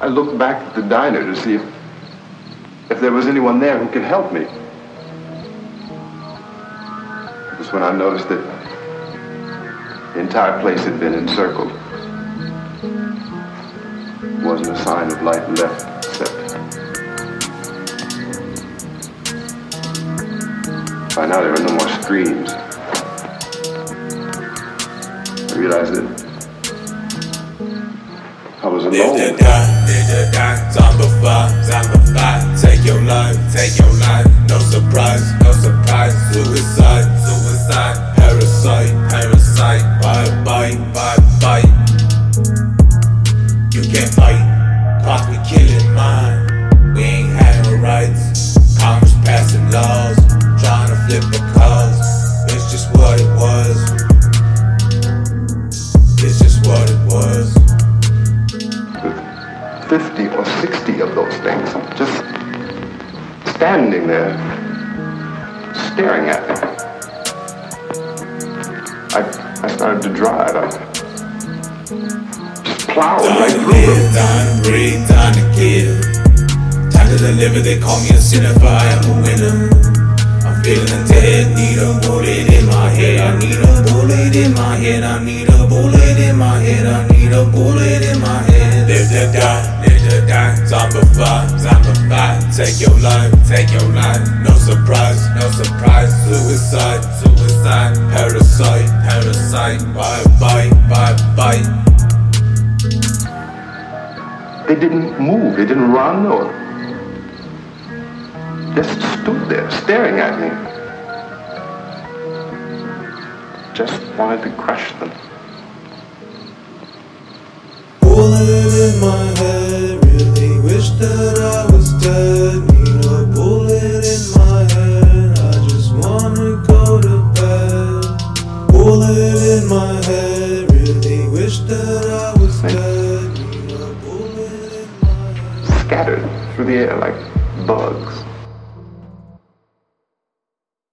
I looked back at the diner to see if, if there was anyone there who could help me. It was when I noticed that the entire place had been encircled. There wasn't a sign of light left except by now there were no more screams. I realized that I was alone. To die, zombify, zombify. Take your life, take your life. No surprise, no surprise. Suicide, suicide. Parasite, parasite. Bye, bye, bye, bye. You can't fight, cause we killing mine. Just standing there staring at me. I, I started to drive. I just plowed right Time to through them. live, time to breathe, time to kill. Time to deliver, they call me a sinner, but I am a winner. I'm feeling dead, need a bullet in my head. I need a bullet in my head. I need a bullet in my head. I need a bullet in my head. Live to die, live to die. Zombify. Take your life, take your life. No surprise, no surprise. Suicide, suicide. Parasite, parasite. Bye, bye, bye, bye. They didn't move. They didn't run or just stood there staring at me. Just wanted to crush them. Bullet in my Scattered through the air like bugs.